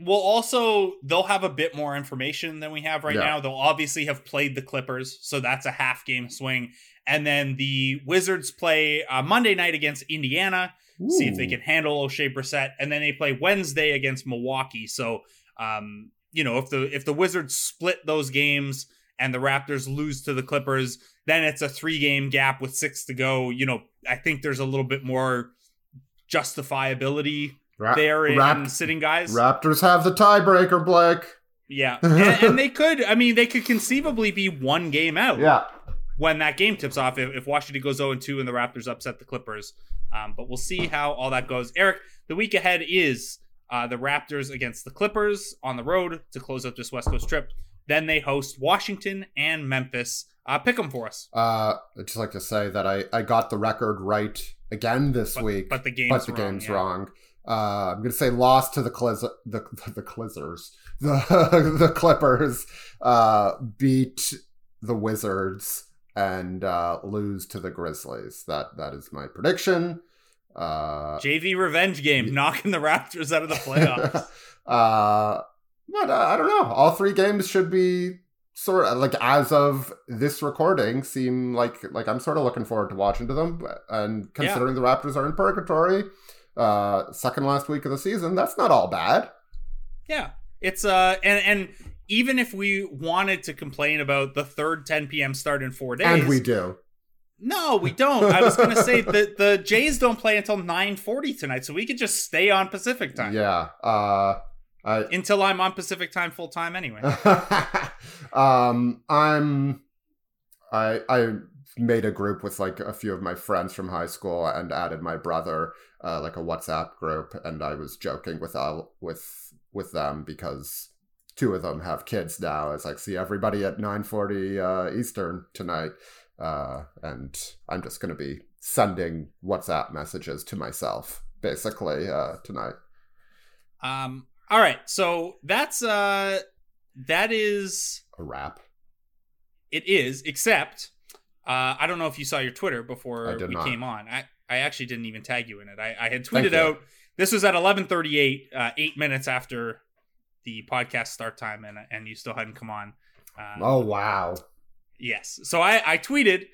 Well, also they'll have a bit more information than we have right Yeah. now. They'll obviously have played the Clippers, so that's a half game swing. And then the Wizards play uh, Monday night against Indiana, see if they can handle Oshae Brissett, and then they play Wednesday against Milwaukee. So, um, you know, if the if the Wizards split those games and the Raptors lose to the Clippers, then it's a three game gap with six to go. You know, I think there's a little bit more justifiability Ra- there in Rap- sitting guys. Raptors have the tiebreaker, Blake. Yeah, and, and they could. I mean, they could conceivably be one game out Yeah. when that game tips off. If, if Washington goes zero and two and the Raptors upset the Clippers, um, but we'll see how all that goes. Eric, the week ahead is uh, the Raptors against the Clippers on the road to close out this West Coast trip. Then they host Washington and Memphis. Uh, pick them for us. Uh, I'd just like to say that I, I got the record right again this But- week. but the game's but the wrong, game's yeah. wrong. Uh, I'm gonna say lost to the Cliz- the the Clizzers. The the Clippers uh, beat the Wizards and uh, lose to the Grizzlies. That that is my prediction. Uh, JV revenge game, knocking the Raptors out of the playoffs. uh, but uh, I don't know. All three games should be sort of like as of this recording seem like like I'm sort of looking forward to watching to them. And considering the Raptors are in purgatory, uh, second last week of the season, that's not all bad. Yeah. It's uh and and even if we wanted to complain about the third 10 p.m. start in four days, And we do. no, we don't. I was gonna say that the Jays don't play until 9:40 tonight, so we could just stay on Pacific time Yeah. Uh, I, until I'm on Pacific time full time anyway. um, I'm I I made a group with like a few of my friends from high school and added my brother uh, like a WhatsApp group and I was joking with all with with them because two of them have kids now. It's like see everybody at 9:40 uh, Eastern tonight. Uh, and I'm just going to be sending WhatsApp messages to myself basically uh, tonight. Um all right, so that's uh that is A wrap. it is, except uh I don't know if you saw your Twitter before we not. came on. I, I actually didn't even tag you in it. I, I had tweeted out this was at eleven thirty eight, uh, eight minutes after the podcast start time and and you still hadn't come on. Uh, Oh wow. Yes. So I, I tweeted,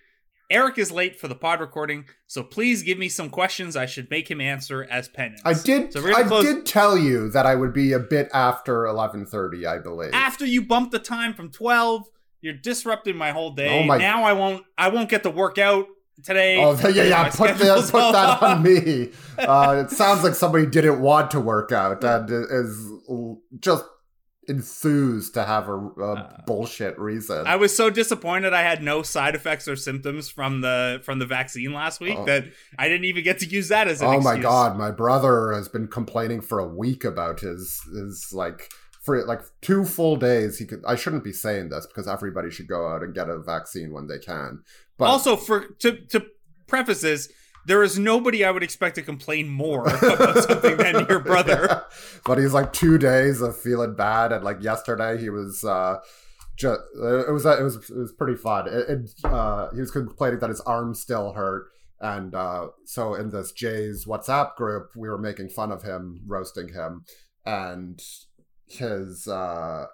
Eric is late for the pod recording, so please give me some questions I should make him answer as penance. I did. So I close- did tell you that I would be a bit after eleven thirty. I believe. After you bumped the time from 12, you're disrupting my whole day. Oh my- Now I won't I won't get to work out today. Oh yeah, yeah. Put, the, put that on me. Uh, it sounds like somebody didn't want to work out and is just enthused to have a, a bullshit reason. Uh, I was so disappointed I had no side effects or symptoms from the from the vaccine last week Oh. that I didn't even get to use that as an oh my excuse. god, my brother has been complaining for a week about his his like for like two full days. He could. I shouldn't be saying this because everybody should go out and get a vaccine when they can. But also, for to to preface this, there is nobody I would expect to complain more about something than your brother. but he's like two days of feeling bad, and like yesterday he was. uh just, it was it was it was pretty fun. It, it, uh, he was complaining that his arm still hurt, and uh, so in this Jay's WhatsApp group, we were making fun of him, roasting him, and his uh,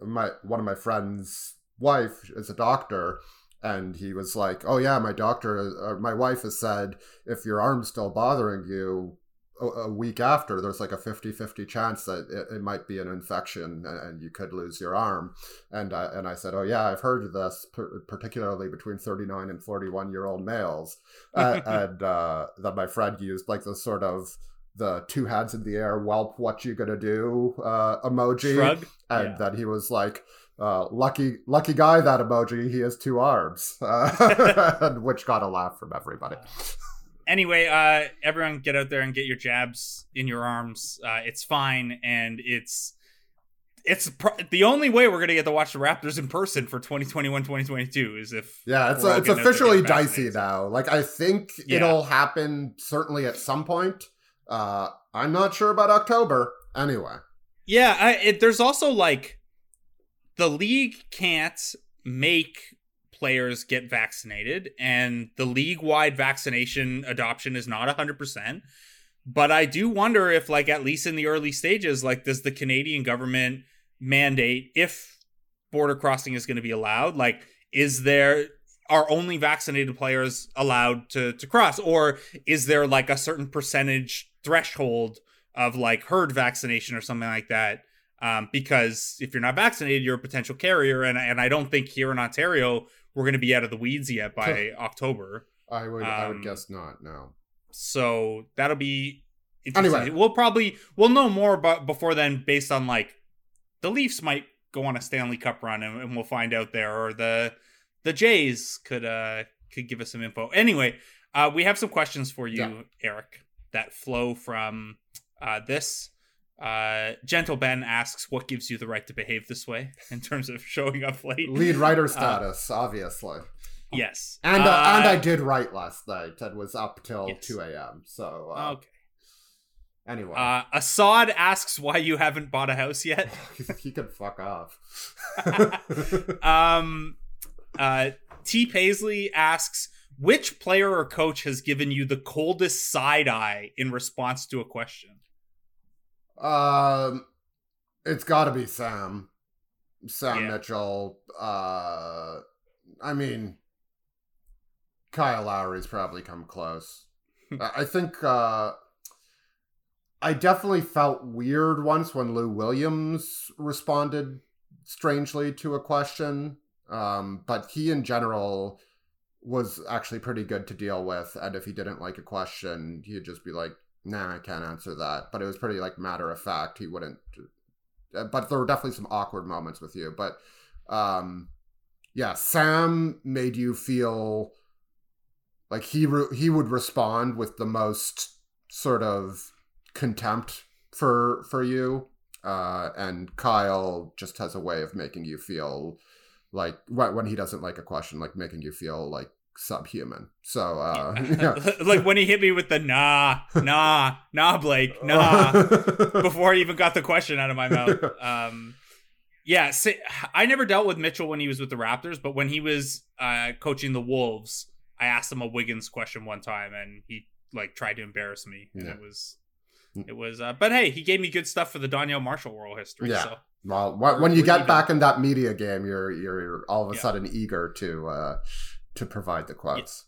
my one of my friends' wife is a doctor, and he was like, "Oh yeah, my doctor, uh, my wife has said if your arm's still bothering you." A a week after, there's like a 50 50 chance that it, it might be an infection and, and you could lose your arm. And I, and I said, Oh, yeah, I've heard of this, per- particularly between 39 and 41 year old males. uh, and uh, that my friend used like the sort of the two hands in the air, whelp, what you gonna do uh, emoji. Shrug. And Yeah. that he was like, uh, lucky, lucky guy. That emoji. He has two arms, uh, which got a laugh from everybody. Anyway, uh, everyone get out there and get your jabs in your arms. Uh, it's fine, and it's it's the only way we're gonna get to watch the Raptors in person for 2021-2022 is if Yeah, it's we're it's getting out there officially dicey now. Like I think Yeah. it'll happen certainly at some point. Uh, I'm not sure about October. Anyway, Yeah, I, it, there's also like the league can't make players get vaccinated, and the league wide vaccination adoption is not 100%. But I do wonder if, like, at least in the early stages, like, does the Canadian government mandate if border crossing is going to be allowed? Like, is there. Are only vaccinated players allowed to, to cross? Or is there like a certain percentage threshold of like herd vaccination or something like that. Um, because if you're not vaccinated, you're a potential carrier, and and I don't think here in Ontario we're going to be out of the weeds yet by October. I would I Um, would guess not. No. So that'll be interesting. Anyway. We'll probably we'll know more about before then, based on like the Leafs might go on a Stanley Cup run, and, and we'll find out there, or the the Jays could uh could give us some info. Anyway, uh, we have some questions for you, Yeah. Eric, that flow from uh, this. Uh, Gentle Ben asks, "What gives you the right to behave this way in terms of showing up late?" Lead writer status, obviously. Yes, And uh, and I Uh, did write last night and was up till Yes. two a.m. So uh, Okay. anyway, Uh, Assad asks why you haven't bought a house yet. he can fuck off. um, uh, T. Paisley asks, which player or coach has given you the coldest side eye in response to a question? Um, it's got to be Sam, Sam Yeah. Mitchell. Uh, I mean, Kyle Lowry's probably come close. I I think. Uh, I definitely felt weird once when Lou Williams responded strangely to a question. Um, but he in general was actually pretty good to deal with. And if he didn't like a question, he'd just be like, nah, I can't answer that. But it was pretty like matter of fact. He wouldn't. uh, But there were definitely some awkward moments with you. But um, yeah, Sam made you feel like he re- he would respond with the most sort of contempt for for you. Uh, and Kyle just has a way of making you feel like when when he doesn't like a question, like making you feel like subhuman. So uh, yeah. like when he hit me with the nah, nah, nah, Blake, nah, before I even got the question out of my mouth. Um, yeah, I never dealt with Mitchell when he was with the Raptors, but when he was uh, coaching the Wolves, I asked him a Wiggins question one time, and he like tried to embarrass me, and Yeah. it was, it was. Uh, but hey, he gave me good stuff for the Donyell Marshall oral history. Yeah. So Well, when, when you get back in that media game, you're you're all of a Yeah. sudden eager to uh, to provide the quotes.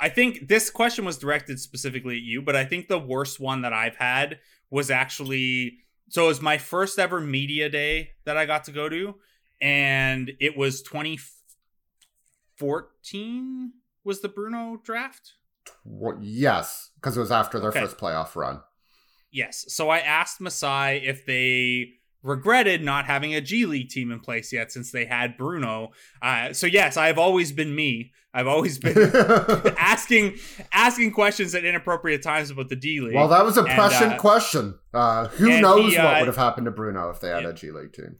I think this question was directed specifically at you, but I think the worst one that I've had was actually so it was my first ever media day that I got to go to, and it was 2014 was the Bruno draft? Tw- yes, because it was after their Okay. first playoff run. Yes. So I asked Masai if they regretted not having a G League team in place yet since they had Bruno. Uh, so yes, I've always been me. I've always been asking asking questions at inappropriate times about the D League. well, that was a And, prescient uh, question. Uh, who knows he, what uh, would have happened to Bruno if they had yeah. a G League team?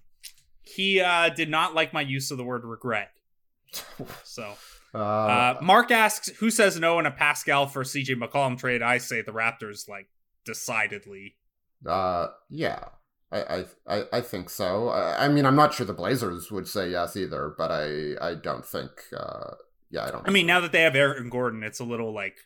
he uh, did not like my use of the word regret. So Uh, uh, Mark asks, "Who says no in a Pascal for CJ McCollum trade?" I say the Raptors, like decidedly. Uh, yeah, I, I, I, think so. I, I mean, I'm not sure the Blazers would say yes either, but I, I don't think. Uh, yeah, I don't. I mean, now that they have Aaron Gordon, it's a little like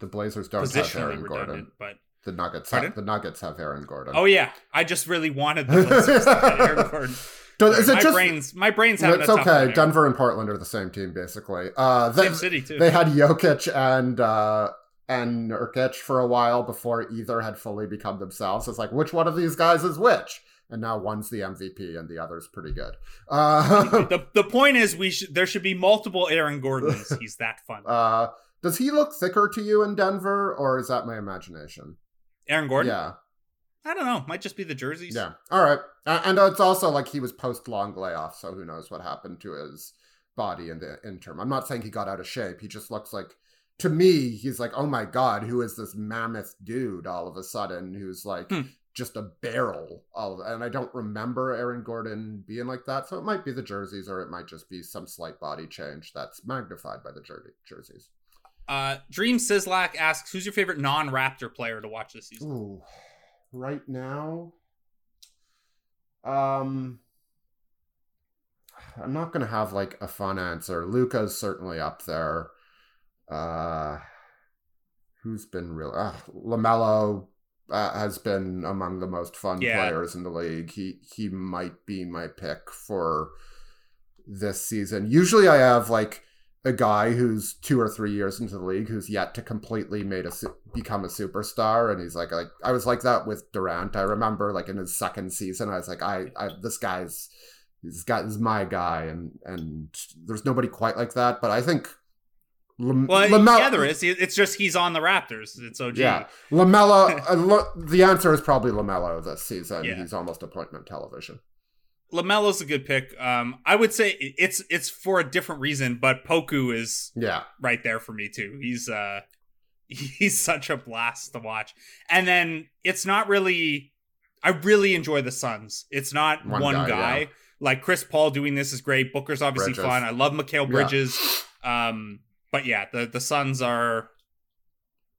the Blazers don't have Aaron. Gordon. But The Nuggets, Pardon? have, the Nuggets have Aaron Gordon. oh yeah, I just really wanted the Blazers to get Aaron Gordon. Do- is it my just? brains, my brains having it's okay. Denver and Portland are the same team basically. Uh, they, Same city too. they had Jokic and uh, and Nurkic for a while before either had fully become themselves. It's like which one of these guys is which? And now one's the MVP and the other's pretty good. Uh, the the point is, we should there should be multiple Aaron Gordons. He's that fun. uh, does he look thicker to you in Denver, or is that my imagination? Aaron Gordon. Yeah, I don't know. Might just be the jerseys. yeah. All right, and it's also like he was post long layoff, so who knows what happened to his body in the interim. I'm not saying he got out of shape. He just looks like, to me, he's like, oh my god, who is this mammoth dude all of a sudden who's like. Hmm. Just a barrel of, and I don't remember Aaron Gordon being like that. So it might be the jerseys, or it might just be some slight body change that's magnified by the jer- jerseys. Uh, Dream Sislak asks, "Who's your favorite non-Raptor player to watch this season?" Ooh, right now, um, I'm not gonna have like a fun answer. Luka's certainly up there. Uh, who's been real? Uh, Lamelo uh, has been among the most fun Yeah. players in the league. He he might be my pick for this season. Usually, I have like a guy who's two or three years into the league who's yet to completely made a su- become a superstar and he's like like I was like that with Durant I remember like in his second season I was like I, I this guy's this guy is my guy and and there's nobody quite like that but I think Lam- Well, Lamelo- yeah, there is. It's just he's on the Raptors. It's OG. yeah Lamelo uh, lo- the answer is probably Lamelo this season Yeah. he's almost appointment television Lamelo's a good pick. Um, I would say it's it's for a different reason, but Poku is yeah right there for me too. He's uh he's such a blast to watch. And then it's not really I really enjoy the Suns. It's not One one, guy, guy. yeah. Like Chris Paul doing this is great. Booker's obviously Bridges. fun. I love Mikal Yeah. Bridges. Um but yeah, the the Suns are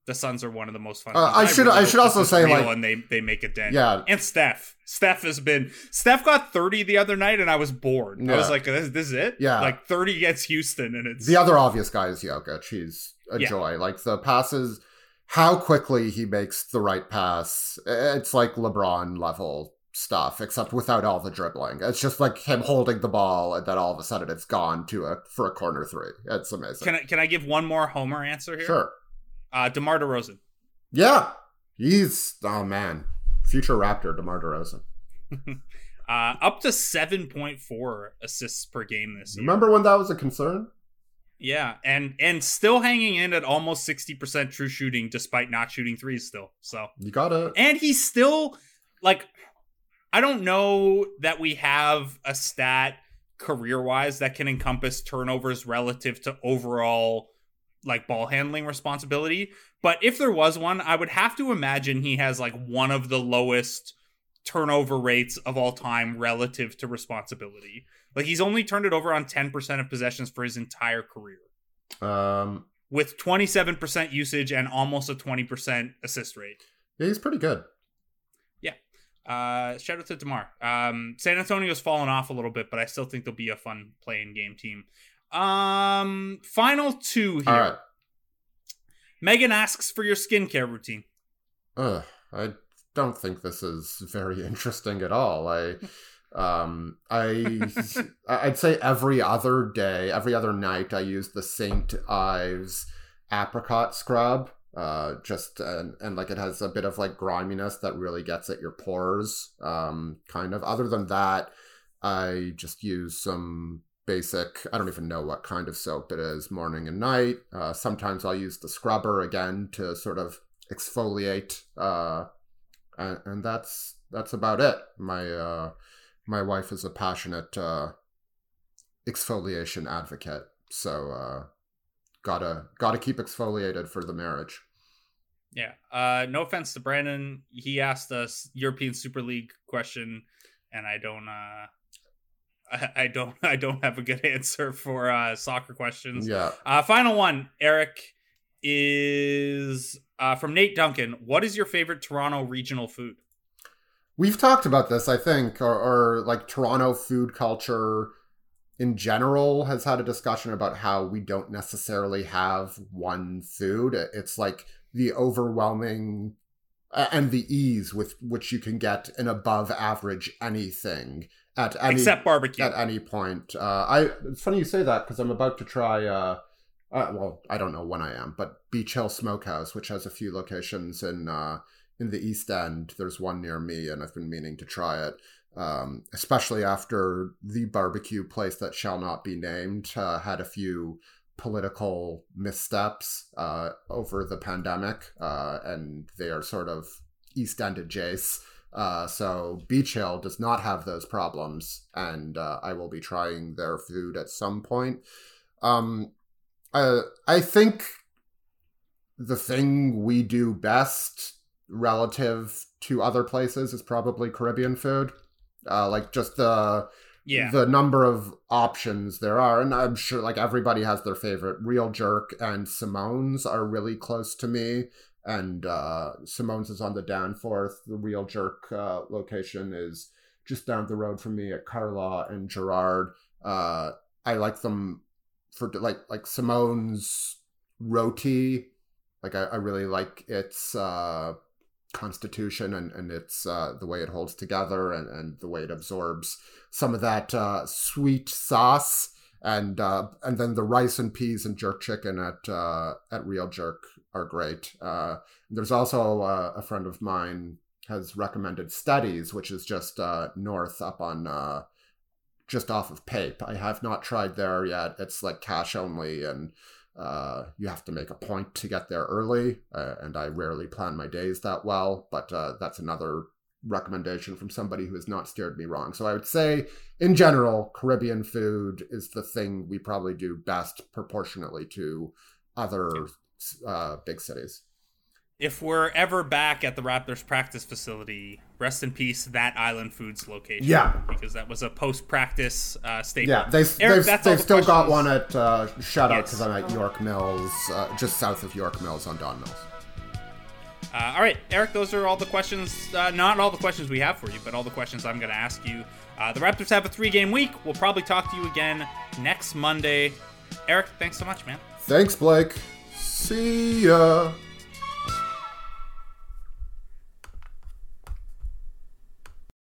the Suns are one of the most fun. Uh. I should- I hope should also say, like- and they they make a dent. yeah And Steph. Steph has been Steph got 30 the other night and I was bored. I was like, this, this is it? Yeah. Like 30 against Houston and it's The other obvious guy is Jokic. He's a Yeah. joy. Like the passes, how quickly he makes the right pass. It's like LeBron level stuff, except without all the dribbling. It's just like him holding the ball, and then all of a sudden it's gone to a for a corner three. It's amazing. Can I can I give one more homer answer here? Sure. Uh DeMar DeRozan. Yeah. He's oh man, future Raptor Demar Derozan. Uh up to 7.4 assists per game this year. Remember when that was a concern? Yeah, and and still hanging in at almost 60% true shooting despite not shooting threes still. So You gotta. and he's still like I don't know that we have a stat career wise that can encompass turnovers relative to overall like ball handling responsibility. But if there was one, I would have to imagine he has like one of the lowest turnover rates of all time relative to responsibility. Like he's only turned it over on 10% of possessions for his entire career Um. with 27% usage and almost a 20% assist rate. Yeah, he's pretty good. Uh, shout out to Demar. Um, San Antonio's fallen off a little bit, but I still think they'll be a fun play-in game team. Um, final two here. Right. Megan asks for your skincare routine. Ugh, I don't think this is very interesting at all. I, um, I, I'd say every other day, every other night, I use the Saint Ives apricot scrub. Uh, just and, and like it has a bit of like griminess that really gets at your pores. Um, kind of. Other than that, I just use some basic. I don't even know what kind of soap it is, morning and night. Uh, sometimes I'll use the scrubber again to sort of exfoliate, uh, and, and that's that's about it. My uh, my wife is a passionate uh, exfoliation advocate, so uh, gotta gotta keep exfoliated for the marriage. Yeah. Uh, no offense to Brandon, he asked us European Super League question, and I don't. Uh, I, I don't. I don't have a good answer for uh, soccer questions. Yeah. Uh, final one, Eric is uh, from Nate Duncan. What is your favorite Toronto regional food? We've talked about this, I think, or, or like Toronto food culture in general has had a discussion about how we don't necessarily have one food. It's like the overwhelming and the ease with which you can get an above average anything at any except barbecue at any point. Uh, I it's funny you say that because I'm about to try. Uh, uh, well, I don't know when I am, but Beach Hill Smokehouse, which has a few locations in uh, in the East End. There's one near me, and I've been meaning to try it. Um, especially after the barbecue place that shall not be named uh, had a few political missteps uh, over the pandemic, uh, and they are sort of East End adjacent. Uh, so Beach Hill does not have those problems, and uh, I will be trying their food at some point. Um, I think the thing we do best relative to other places is probably Caribbean food. Uh, like just the yeah. the number of options there are, and I'm sure like everybody has their favorite. Real Jerk and Simone's are really close to me, and uh, Simone's is on the Danforth. The Real Jerk uh, location is just down the road from me at Carlaw and Gerrard. Uh, I like them for like like Simone's roti. Like I, I really like its uh, constitution and, and its uh, the way it holds together and, and the way it absorbs some of that uh, sweet sauce and uh, and then the rice and peas and jerk chicken at uh, at Real Jerk are great. Uh, there's also uh, a friend of mine has recommended Studies, which is just north up on just off of Pape. I have not tried there yet. It's like cash only and uh, you have to make a point to get there early, uh, and I rarely plan my days that well. But uh, that's another recommendation from somebody who has not steered me wrong. So I would say, in general, Caribbean food is the thing we probably do best proportionately to other uh, big cities. If we're ever back at the Raptors practice facility, rest in peace that Island Foods location. Yeah. because that was a post-practice uh, staple. Yeah, they, Eric, they've, they've the still got one at, uh, shout out Yes. because I'm at York Mills, uh, just south of York Mills on Don Mills. Uh, all right, Eric, those are all the questions. Uh, not all the questions we have for you, but all the questions I'm going to ask you. Uh, the Raptors have a three-game week. We'll probably talk to you again next Monday. Eric, thanks so much, man. Thanks, Blake. See ya.